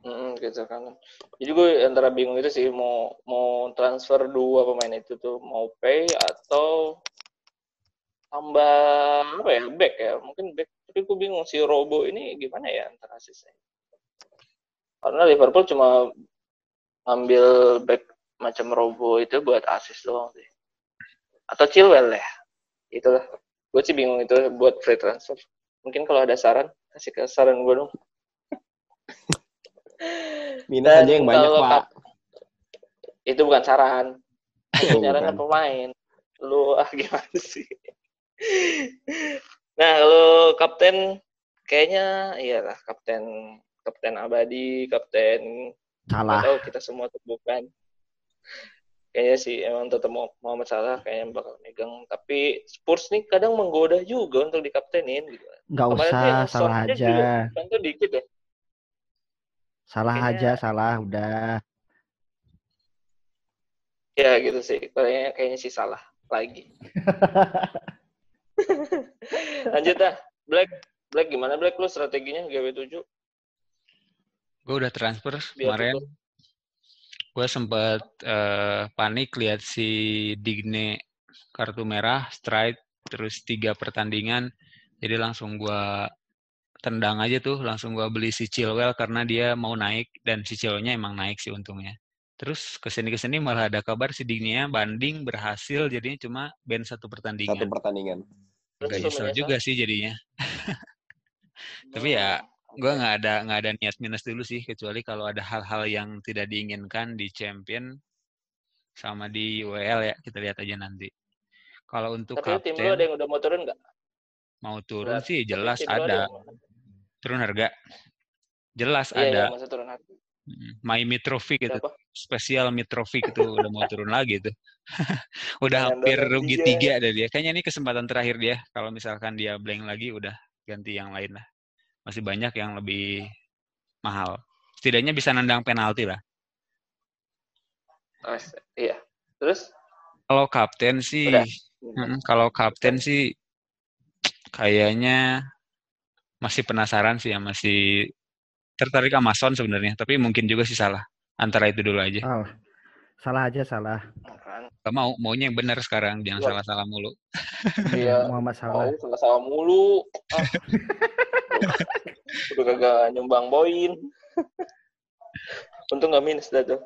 Mm, geser kanan. Jadi gue antara bingung itu sih mau mau transfer dua pemain itu tuh mau pay atau tambah apa ya back ya mungkin back tapi gue bingung si Robo ini gimana ya antara asisnya karena Liverpool cuma ngambil back macam Robo itu buat asis doang sih atau Chilwell ya itulah gue sih bingung itu buat free transfer Mungkin kalau ada saran, kasih ke saran gue dong. Minus aja yang banyak, Pak. Itu bukan saran. Itu saran pemain. Lu ah gimana sih? nah, kalau kapten kayaknya iyalah kapten kapten abadi, kapten salah. Tahu kita semua tuh bukan kayaknya sih emang tetap Muhammad Salah kayaknya bakal megang. Tapi Spurs nih kadang menggoda juga untuk dikaptenin gitu. Nggak usah salah aja. tuh dikit ya. Salah kayaknya... aja salah udah. Ya gitu sih. Kayaknya kayaknya sih salah lagi. Lanjut dah. Black Black gimana Black? Lu strateginya GW7 gue udah transfer kemarin gue sempat uh, panik lihat si Digne kartu merah, strike, terus tiga pertandingan. Jadi langsung gue tendang aja tuh, langsung gue beli si Chilwell karena dia mau naik dan si Chilwellnya emang naik sih untungnya. Terus ke sini ke sini malah ada kabar si Digne banding berhasil jadinya cuma band satu pertandingan. Satu pertandingan. Gak nyesel juga sih jadinya. Tapi ya gue nggak ada nggak ada niat minus dulu sih kecuali kalau ada hal-hal yang tidak diinginkan di champion sama di WL ya kita lihat aja nanti. Kalau untuk Tapi kapten, tim lu ada yang udah mau turun nggak? Mau turun Berat. sih jelas ada. Turun harga? Jelas iya, ada. Iya, turun harga. My Mitrovic itu spesial Mitrovic itu udah mau turun lagi tuh. udah hampir rugi tiga dari dia. Kayaknya ini kesempatan terakhir dia. Kalau misalkan dia blank lagi udah ganti yang lain lah masih banyak yang lebih mahal. Setidaknya bisa nendang penalti lah. Oh, iya. Terus? Kalau kapten sih, hmm, kalau kapten sih kayaknya masih penasaran sih ya, masih tertarik Amazon sebenarnya, tapi mungkin juga sih salah. Antara itu dulu aja. Oh, salah aja salah. Gak mau, maunya yang benar sekarang, jangan salah-salah mulu. Iya, Muhammad Salah. salah-salah mulu. Ah. udah kagak nyumbang poin. Untung nggak minus dah tuh.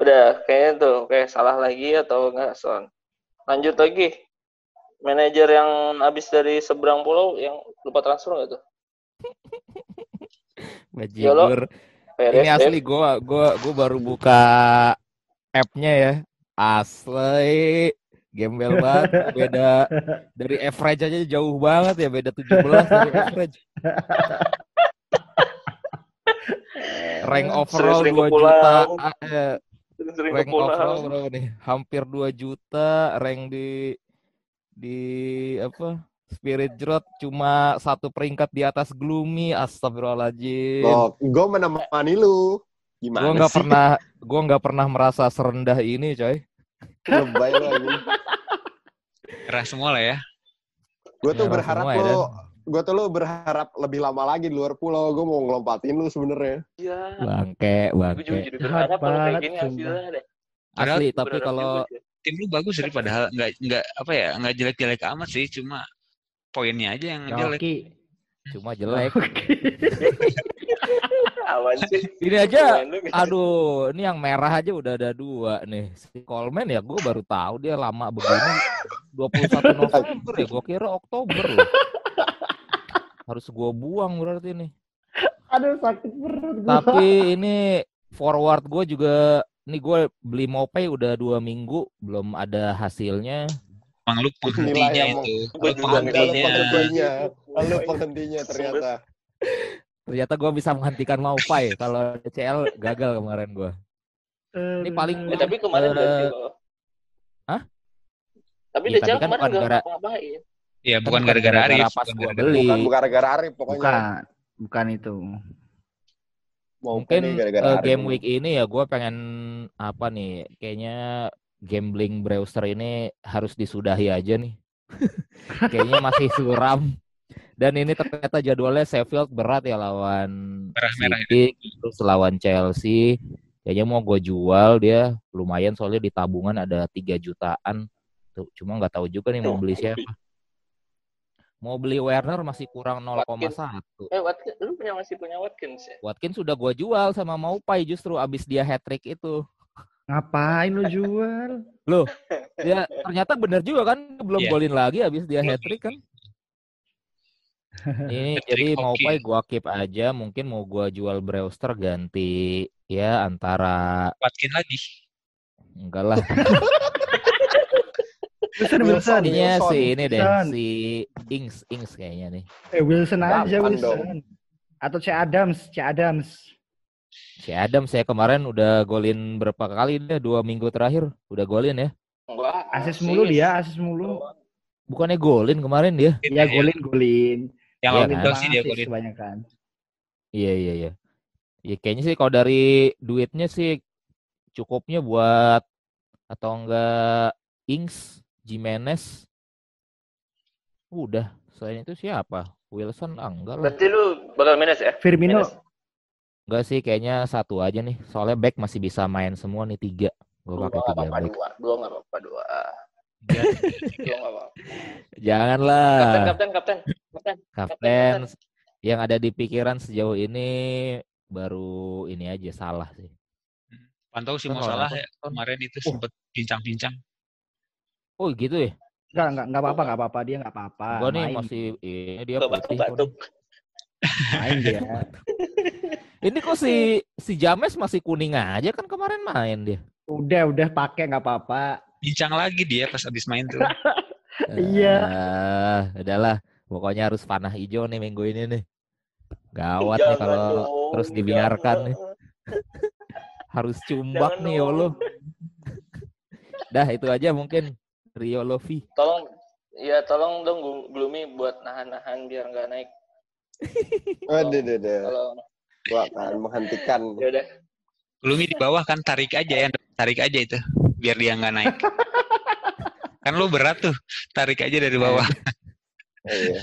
Udah kayaknya tuh kayak salah lagi atau enggak son? Lanjut lagi. Manajer yang habis dari seberang pulau yang lupa transfer nggak tuh? Bajigur. Ini asli gue gua gua baru buka app-nya ya. Asli Gembel banget, beda dari average aja jauh banget ya, beda 17 dari average. Rank overall Sering 2 juta. Eh, rank overall berapa nih? Hampir 2 juta, rank di di apa? Spirit Drought cuma satu peringkat di atas Gloomy, astagfirullahaladzim. Oh, gue menemani lu. Gimana Gue nggak pernah, gue nggak pernah merasa serendah ini, coy. Lebay lagi. Keras semua lah ya. Gue tuh berharap lo, ya, gue tuh lo berharap lebih lama lagi di luar pulau. Gue mau ngelompatin lu sebenernya. Iya. Bangke, bangke. Gue juga jadi berharap kalau kayak gini deh. Asli, tapi kalau tim lu bagus sih padahal nggak nggak apa ya nggak jelek-jelek amat sih cuma poinnya aja yang jelek. Cuma jelek. Ini aja, aduh, ini yang merah aja udah ada dua nih. Si Coleman ya, gue baru tahu dia lama begini. 21 November ya, gue kira Oktober loh. Harus gue buang berarti nih. Aduh sakit perut gue. Tapi ini forward gue juga, ini gue beli Mopay udah dua minggu, belum ada hasilnya. Bang lu penghentinya itu. Lu penghentinya. Lu penghentinya ternyata. Ternyata gue bisa menghentikan Maupay kalau DCL gagal kemarin gue. Ini paling ya, tapi kemarin uh, Hah? Tapi ya, DCL kan kemarin gara ngapain. Iya, bukan gara-gara Arif. Pas gue beli. Bukan gara-gara Arif pokoknya. Bukan, bukan itu. Mungkin gara -gara uh, game week ini ya gue pengen apa nih? Kayaknya gambling browser ini harus disudahi aja nih. Kayaknya masih suram. Dan ini ternyata jadwalnya Sheffield berat ya lawan merah, merah, City, ya. terus lawan Chelsea. Kayaknya mau gue jual dia lumayan soalnya di tabungan ada 3 jutaan. Tuh, cuma nggak tahu juga nih mau beli siapa. Mau beli Werner masih kurang 0,1. Eh, Watkins, lu punya masih punya Watkins ya? Watkins sudah gue jual sama Maupai justru abis dia hat trick itu. Ngapain lu jual? Loh, ya ternyata bener juga kan belum yeah. golin lagi abis dia hat trick kan. Ini jadi mau pay gua keep aja, mungkin mau gua jual Brewster ganti ya antara Watkin lagi. Enggak lah. Wilson, Wilson. Wilson, si ini deh, Wilson. si Ings, Ings kayaknya nih. Eh, Wilson aja Wilson. Atau C Adams, C Adams. Si Adam saya kemarin udah golin berapa kali deh dua minggu terakhir udah golin ya. Enggak. Asis mulu dia, asis mulu. Bukannya golin kemarin dia? Ya golin golin. Yang Iya lawan kan? Chelsea dia golin. kebanyakan. Iya iya iya. Ya kayaknya sih kalau dari duitnya sih cukupnya buat atau enggak Ings, Jimenez. Udah, selain itu siapa? Wilson ah, enggak lah. Berarti lu bakal minus ya? Firmino, Minus. Enggak sih, kayaknya satu aja nih. Soalnya back masih bisa main semua nih tiga. Gue pakai tiga apa-apa back. dua. Dua nggak apa-apa dua. Dua nggak apa-apa. Kapten, Janganlah. kapten, kapten, kapten. Kapten yang ada di pikiran sejauh ini baru ini aja salah sih. pantau sih Kan mau salah ya. Kemarin itu sempet pincang-pincang. Oh gitu ya? enggak enggak enggak apa-apa, enggak apa-apa dia enggak apa-apa. Gua nih masih ini dia Batuk, putih kok batuk. nih. main dia. Ini kok si si James masih kuning aja kan kemarin main dia. Udah, udah pakai enggak apa-apa. Pincang lagi dia pas abis main tuh. Iya. Ah, udahlah. Pokoknya harus panah hijau nih minggu ini nih. Gawat nih Jangan kalau dong, terus dibiarkan nih. Harus cumbak Jangan nih ya Allah. dong. Dah itu aja mungkin Rio Lovi. Tolong, ya tolong dong Glu- Gloomy buat nahan-nahan biar nggak naik. Waduh, waduh. Kalau Gua akan menghentikan. ya udah. Lumi di bawah kan tarik aja ya, tarik aja itu biar dia nggak naik. kan lu berat tuh, tarik aja dari bawah. Iya.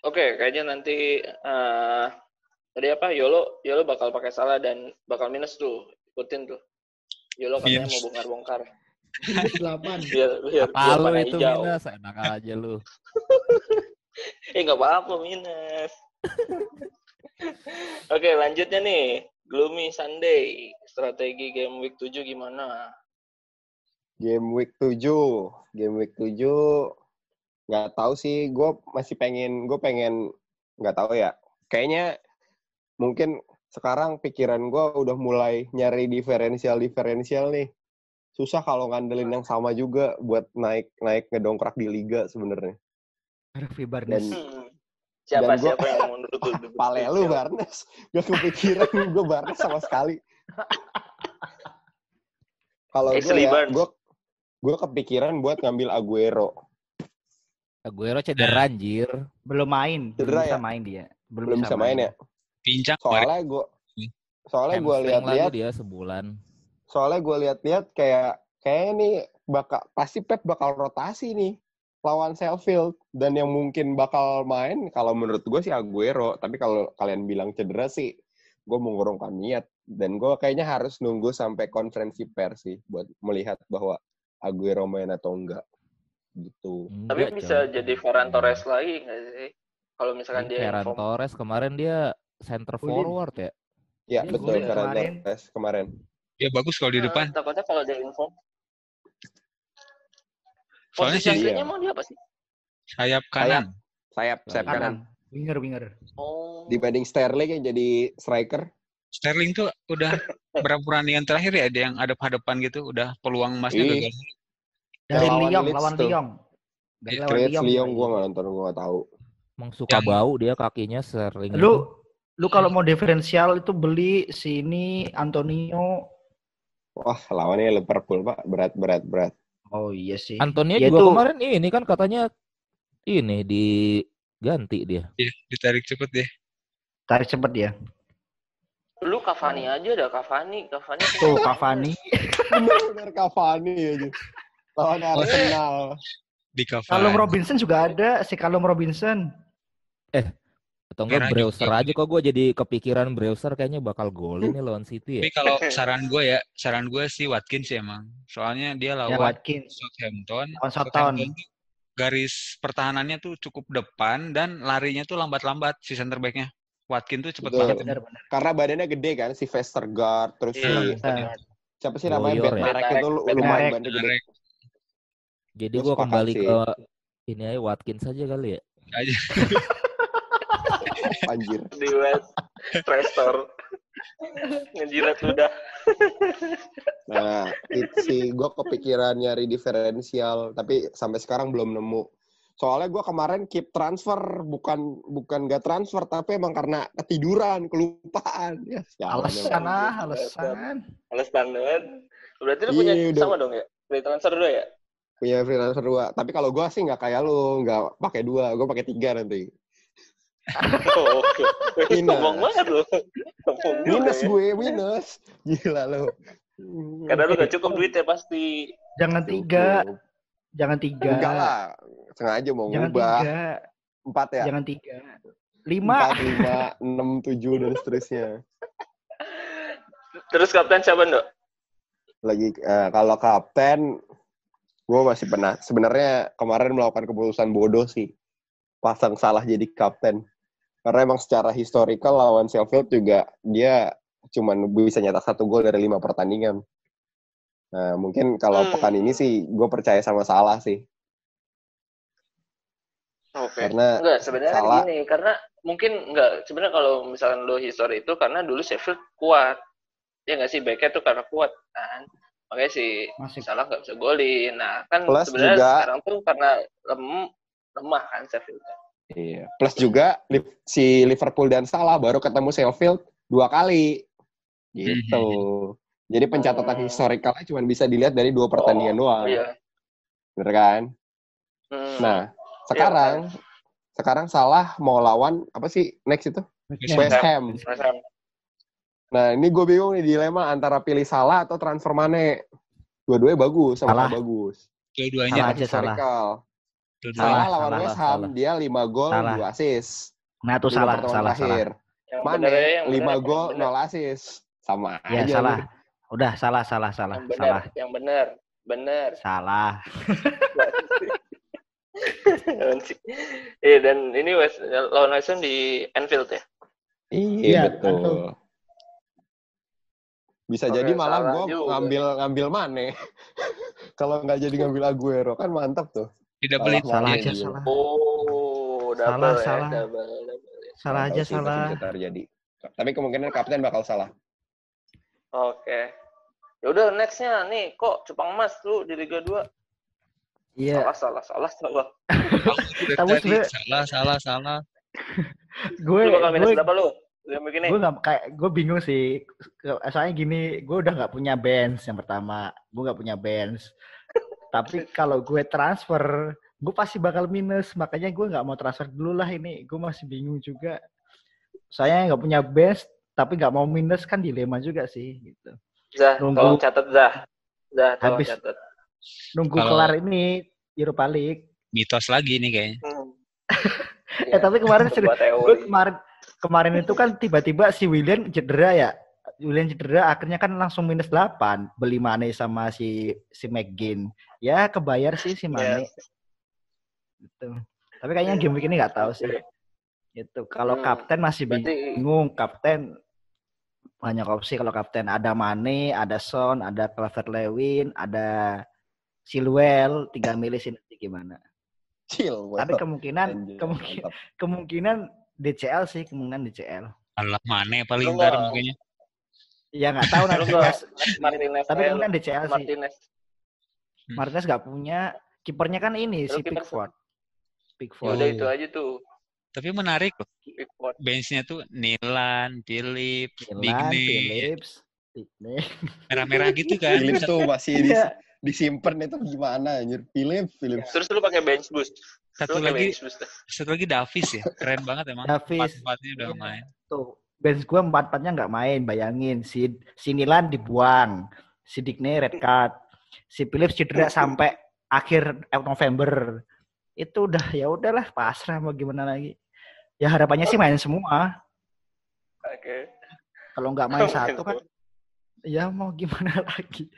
Oke, kayaknya nanti eh tadi apa? Yolo, Yolo bakal pakai salah dan bakal minus tuh. Ikutin tuh. Yolo katanya Minus. mau bongkar-bongkar. Delapan. Biar biar Apa biar lu itu hijau. minus? Enak aja lu. Eh nggak apa-apa minus. Oke, lanjutnya nih. Gloomy Sunday. Strategi game week 7 gimana? Game week 7. Game week 7 nggak tahu sih, gue masih pengen, gue pengen nggak tahu ya. Kayaknya mungkin sekarang pikiran gue udah mulai nyari diferensial-diferensial nih. Susah kalau ngandelin yang sama juga buat naik naik ngedongkrak di liga sebenarnya. Harvey Barnes. Dan Hmm. Siapa Dan gua- siapa yang menurut lu debut pale lu? Barnes, gak kepikiran gue Barnes sama sekali. Kalau gue ya, gue gue kepikiran buat ngambil Aguero. Aguero cedera anjir. Belum main, belum Cedera bisa ya? main dia. Belum bisa main ya. Pincang. Soalnya gue soalnya gue lihat-lihat dia sebulan. soalnya gue lihat-lihat kayak kayak ini bakal pasti Pep bakal rotasi nih lawan Sheffield dan yang mungkin bakal main kalau menurut gue sih Aguero tapi kalau kalian bilang cedera sih gue mengurungkan niat dan gue kayaknya harus nunggu sampai konferensi pers sih buat melihat bahwa Aguero main atau enggak gitu Tapi Enggak, bisa jadi Ferran Torres lagi nggak sih? Kalau misalkan Ini dia Ferran inform. Torres kemarin dia center forward ya. ya Iya, betul Ferran kemarin. Torres kemarin Dia bagus kalau di Nah, depan. takutnya kalau dia inform. Soalnya Posisi sih aslinya iya. emang dia apa sih? sayap kanan. sayap sayap kanan Kanan. Winger, winger. Oh. dibanding Sterling yang jadi striker Sterling tuh udah berapa pertandingan terakhir ya ada yang hadap-hadapan gitu, udah peluang emasnya Ih. gagal. Dari Lawan Lyon, lawan. Lyon. Dari Iya, lawan Lyon. Lyon gue nggak nonton gue nggak tahu Emang suka Yang- bau dia kakinya sering. Lu lu kalau mau diferensial itu beli sini Antonio. wah lawannya Liverpool pak berat berat berat Oh iya sih. Antonio Ya juga itu- kemarin ini kan katanya ini diganti dia. Iya, ditarik cepet deh. Tarik cepet ya. Lu Cavani aja dah Cavani, Cavani. Tuh Cavani. benar Cavani aja lawan Arsenal Di cover. Kalum Robinson juga ada si Kalum Robinson. Atau enggak Merah browser juga. aja kok gue jadi kepikiran browser kayaknya bakal golin nih lawan City Tapi ya. kalau saran gue ya, saran gue sih Watkins sih emang. Soalnya dia Ya lawan Watkins. Southampton. Lawan Southampton. tuh garis pertahanannya tuh cukup depan dan larinya tuh lambat-lambat si center back-nya. Watkins tuh cepet Betul. banget. Benar benar. karena badannya gede kan si Vestergaard terus Iya. si Nah, siapa sih namanya ya? Bednarek itu lu- Bednarek. lumayan gede. Jadi Gua gue kembali sih. ke ini aja Watkins saja kali ya. Aja. Anjir. Di West Restore. Ngejilat udah. Nah, itu sih gue kepikiran nyari diferensial, tapi sampai sekarang belum nemu. Soalnya gue kemarin keep transfer, bukan bukan gak transfer, tapi emang karena ketiduran, kelupaan. Ya, Alasan ah, alasan. Alasan banget. Berarti lu punya udah. sama dong ya? Free transfer dua ya? Punya freelancer dua. Tapi kalau gue sih nggak kayak lu, nggak pakai dua, gue pakai tiga nanti. Oh, oke. Minus. Sombong banget juga Minus ya. gue, minus. Gila lu. Karena lu gak cukup duit ya pasti. Jangan tiga, jangan tiga. Enggak lah, sengaja mau Jangan ngubah. tiga, Empat ya? jangan tiga. Lima. Empat, lima, enam, tujuh, dan seterusnya. Terus kapten siapa, Dok? lagi eh, kalau kapten gue masih pernah sebenarnya kemarin melakukan keputusan bodoh sih pasang salah jadi kapten karena emang secara historical lawan Sheffield juga dia cuman bisa nyetak satu gol dari lima pertandingan nah mungkin kalau Hmm. pekan ini sih gue percaya sama salah sih Oke. karena Enggak, sebenarnya kan salah. gini, karena mungkin enggak sebenarnya kalau misalkan lo history itu karena dulu Sheffield kuat. Ya nggak sih backnya tuh karena kuat kan. Makanya si Masih salah nggak bisa golin. Nah, kan Plus sebenarnya juga- sekarang tuh karena lem, lemah kan Sheffield. Iya plus juga si Liverpool dan Salah baru ketemu Sheffield dua kali gitu jadi pencatatan Hmm. historicalnya cuma bisa dilihat dari dua pertandingan Oh, doang iya. bener kan Hmm. Nah, sekarang sekarang salah mau lawan apa sih next itu? West Ham. West Ham. Nah, ini gue bingung nih dilema antara pilih salah atau transfer Mane. Dua-duanya bagus, sama Salah. bagus. Dua-duanya Salah aja, salah. Salah, Salah, lawan salah, West Ham, salah. dia 5 gol, Salah. 2 assist. Nah, Lima salah, salah, salah. terakhir. Yang Mane, bener ya, yang 5 bener, gol, yang bener. 0 assist. Sama Ya, aja. salah. nih. Udah, salah, salah, salah, Yang bener, salah. yang bener, bener. Salah. Iya dan ini West lawan West Ham di Anfield ya. Iya, Iya, betul. betul. Bisa Oke, jadi malah salah gue ngambil ngambil Mane. Kalau nggak jadi ngambil Aguero kan mantap tuh. Tidak beli Salah Salah aja, juga. salah. Oh, double Salah, ya, salah. double, double. Salah aja, sih, salah. bisa terjadi. Tapi kemungkinan kapten bakal salah. Oke. Ya udah nextnya nih kok Jepang Emas lu di Liga 2. Iya. Salah, salah, salah, salah. Udah Tapi tadi, sebenarnya- salah, salah, salah. Gue, Lu bakal minus gue, berapa lu? Gue nggak kayak gue bingung sih. Soalnya gini, gue udah nggak punya bench yang pertama. Gue nggak punya bench. Tapi kalau gue transfer, gue pasti bakal minus. Makanya gue nggak mau transfer dulu lah ini. Gue masih bingung juga. Saya nggak punya bench, tapi nggak mau minus kan dilema juga sih. Gitu. Zah, Nunggu. tolong catat Zah. Zah, tolong Habis. catat. Nunggu Kalau- kelar ini Europa League. Mitos lagi nih kayaknya. Hmm. Eh tapi kemarin serius, Sebuah teori. gue kemarin kemarin itu kan tiba-tiba si William cedera ya. William cedera akhirnya kan langsung minus 8 beli Mane sama si si McGinn. Ya kebayar sih si Mane. Gitu. Tapi kayaknya game week ini nggak tahu sih. Gitu. Kalau Hmm. kapten masih Berarti bingung. Kapten banyak opsi kalau kapten ada Mane, ada Son, ada Clever Lewin, ada Silwell, tinggal milih sih nanti gimana. Chill. Tapi kemungkinan Anjir, kemungkinan kemungkinan DCL sih kemungkinan DCL Allah mana paling ntar makanya. Ya nggak tahu nanti Mas. Martinez tapi aja lu. kemungkinan DCL sih Martinez. Martinez nggak punya kipernya kan ini Lu si Pickford Pickford udah itu aja tuh. Tapi menarik loh. Pickford. Benchnya tuh Nilan, Philip, Phillips Digne merah-merah gitu kan. Philip tuh masih di, Iya. disimpan itu gimana anjir. Philip, Philip. Terus lu pakai bench boost. Satu lagi, bench boost. satu lagi Davis ya. Keren banget emang. Davis. Empat-empatnya udah Iya. main. tuh bench gue empat empatnya nggak main bayangin. Si si Nilan dibuang si Digne red card si Phillips cedera sampai akhir November. Itu udah ya udahlah pasrah mau gimana lagi. Ya harapannya sih main semua. Oke. kalau nggak main satu kan ya mau gimana lagi.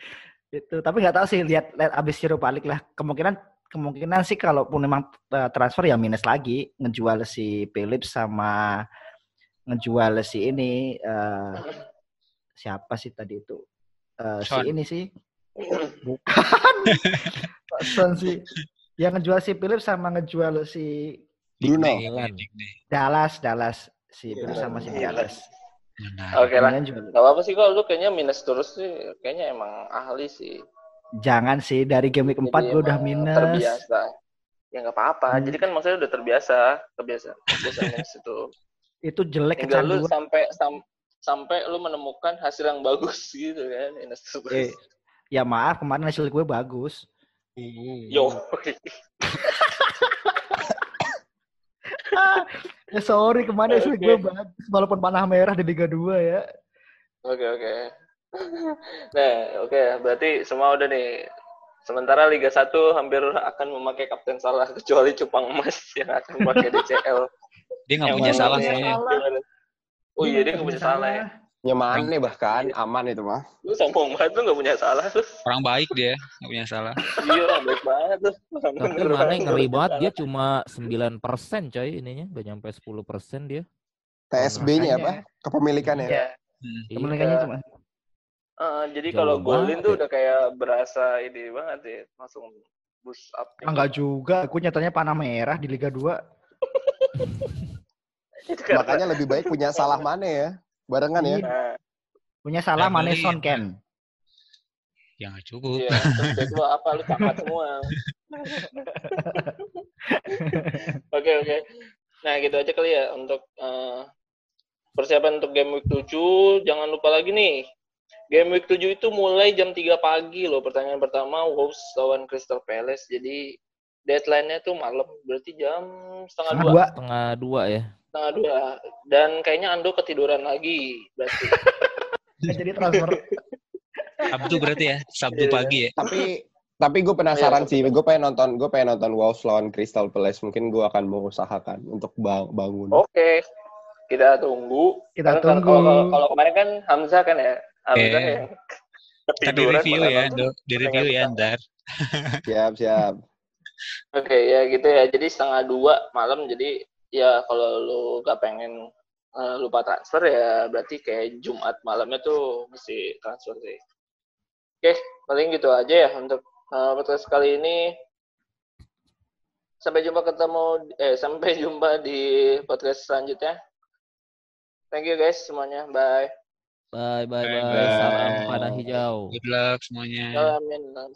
Itu tapi nggak tahu sih lihat lihat abis Europa League lah. Kemungkinan kemungkinan sih kalaupun memang eh, transfer ya minus lagi ngejual si Phillips sama ngejual si ini eh, siapa sih tadi itu Eh, si ini sih bukan Son sih Yang ngejual si Philip sama ngejual si Bruno. Dallas, Dallas. Si Philip sama si Dallas. Nah, Oke lah. Gak apa-apa sih kalau lu kayaknya minus terus sih. Kayaknya emang ahli sih. Jangan sih, dari game week 4 gue udah minus. Terbiasa. Ya nggak apa-apa. Hmm. Jadi kan maksudnya udah terbiasa. Kebiasa. Kebiasa minus itu. Itu jelek Tinggal lu sampai sam, sampai lu menemukan hasil yang bagus gitu kan. Eh, ya maaf, kemarin hasil gue bagus. Yo. ya sorry ke mana sih okay. gue bagus walaupun panah merah di Liga 2 ya. Oke okay, oke. Okay. Nah oke okay. berarti semua udah nih. Sementara Liga 1 hampir akan memakai kapten salah kecuali Cupang Emas yang akan memakai DCL. Dia nggak punya salah soalnya. Oh iya dia nggak punya salah ya. Nyaman nih bahkan aman itu mah. Lu sombong banget tuh nggak punya salah tuh. Orang baik dia nggak punya salah. iya orang baik banget tuh. Tapi mana ngeri banget dia cuma 9 persen coy ininya nggak nyampe 10 persen dia. TSB-nya apa? Kepemilikannya. Iya. Hmm. Kepemilikannya cuma. Uh, jadi kalau golin tuh ya. udah kayak berasa ini banget ya, langsung boost up. Ah, enggak juga, aku nyatanya panah merah di Liga 2. Makanya lebih baik punya salah mana ya? Barengan ya. Nah. Punya salah mana Son Ken? Ya nggak cukup. Iya, terus kedua apa lu capat semua. Oke oke. Nah gitu aja kali ya untuk uh, persiapan untuk game week 7. Jangan lupa lagi nih. Game week 7 itu mulai jam 3 pagi loh. Pertanyaan pertama Wolves lawan Crystal Palace. Jadi deadline-nya tuh malam. Berarti jam setengah dua. Setengah dua ya setengah dua dan kayaknya Ando ketiduran lagi berarti jadi transfer Sabtu berarti ya Sabtu yeah. pagi ya tapi tapi gue penasaran oh, iya, sih gue pengen nonton gue pengen nonton Wolves lawan Crystal Palace mungkin gue akan mengusahakan untuk bang bangun oke okay. kita tunggu kita Karena tunggu kalau, kalau, kemarin kan Hamzah kan ya Okay. yang di review ya do, di review ya ntar siap siap oke okay, ya gitu ya jadi setengah dua malam jadi ya kalau lu gak pengen uh, lupa transfer ya berarti kayak Jumat malamnya tuh mesti transfer sih. Oke, paling gitu aja ya untuk uh, podcast kali ini. Sampai jumpa ketemu eh sampai jumpa di podcast selanjutnya. Thank you guys semuanya. Bye. Bye bye bye. bye. Salam pada hijau. Good luck semuanya. Salam.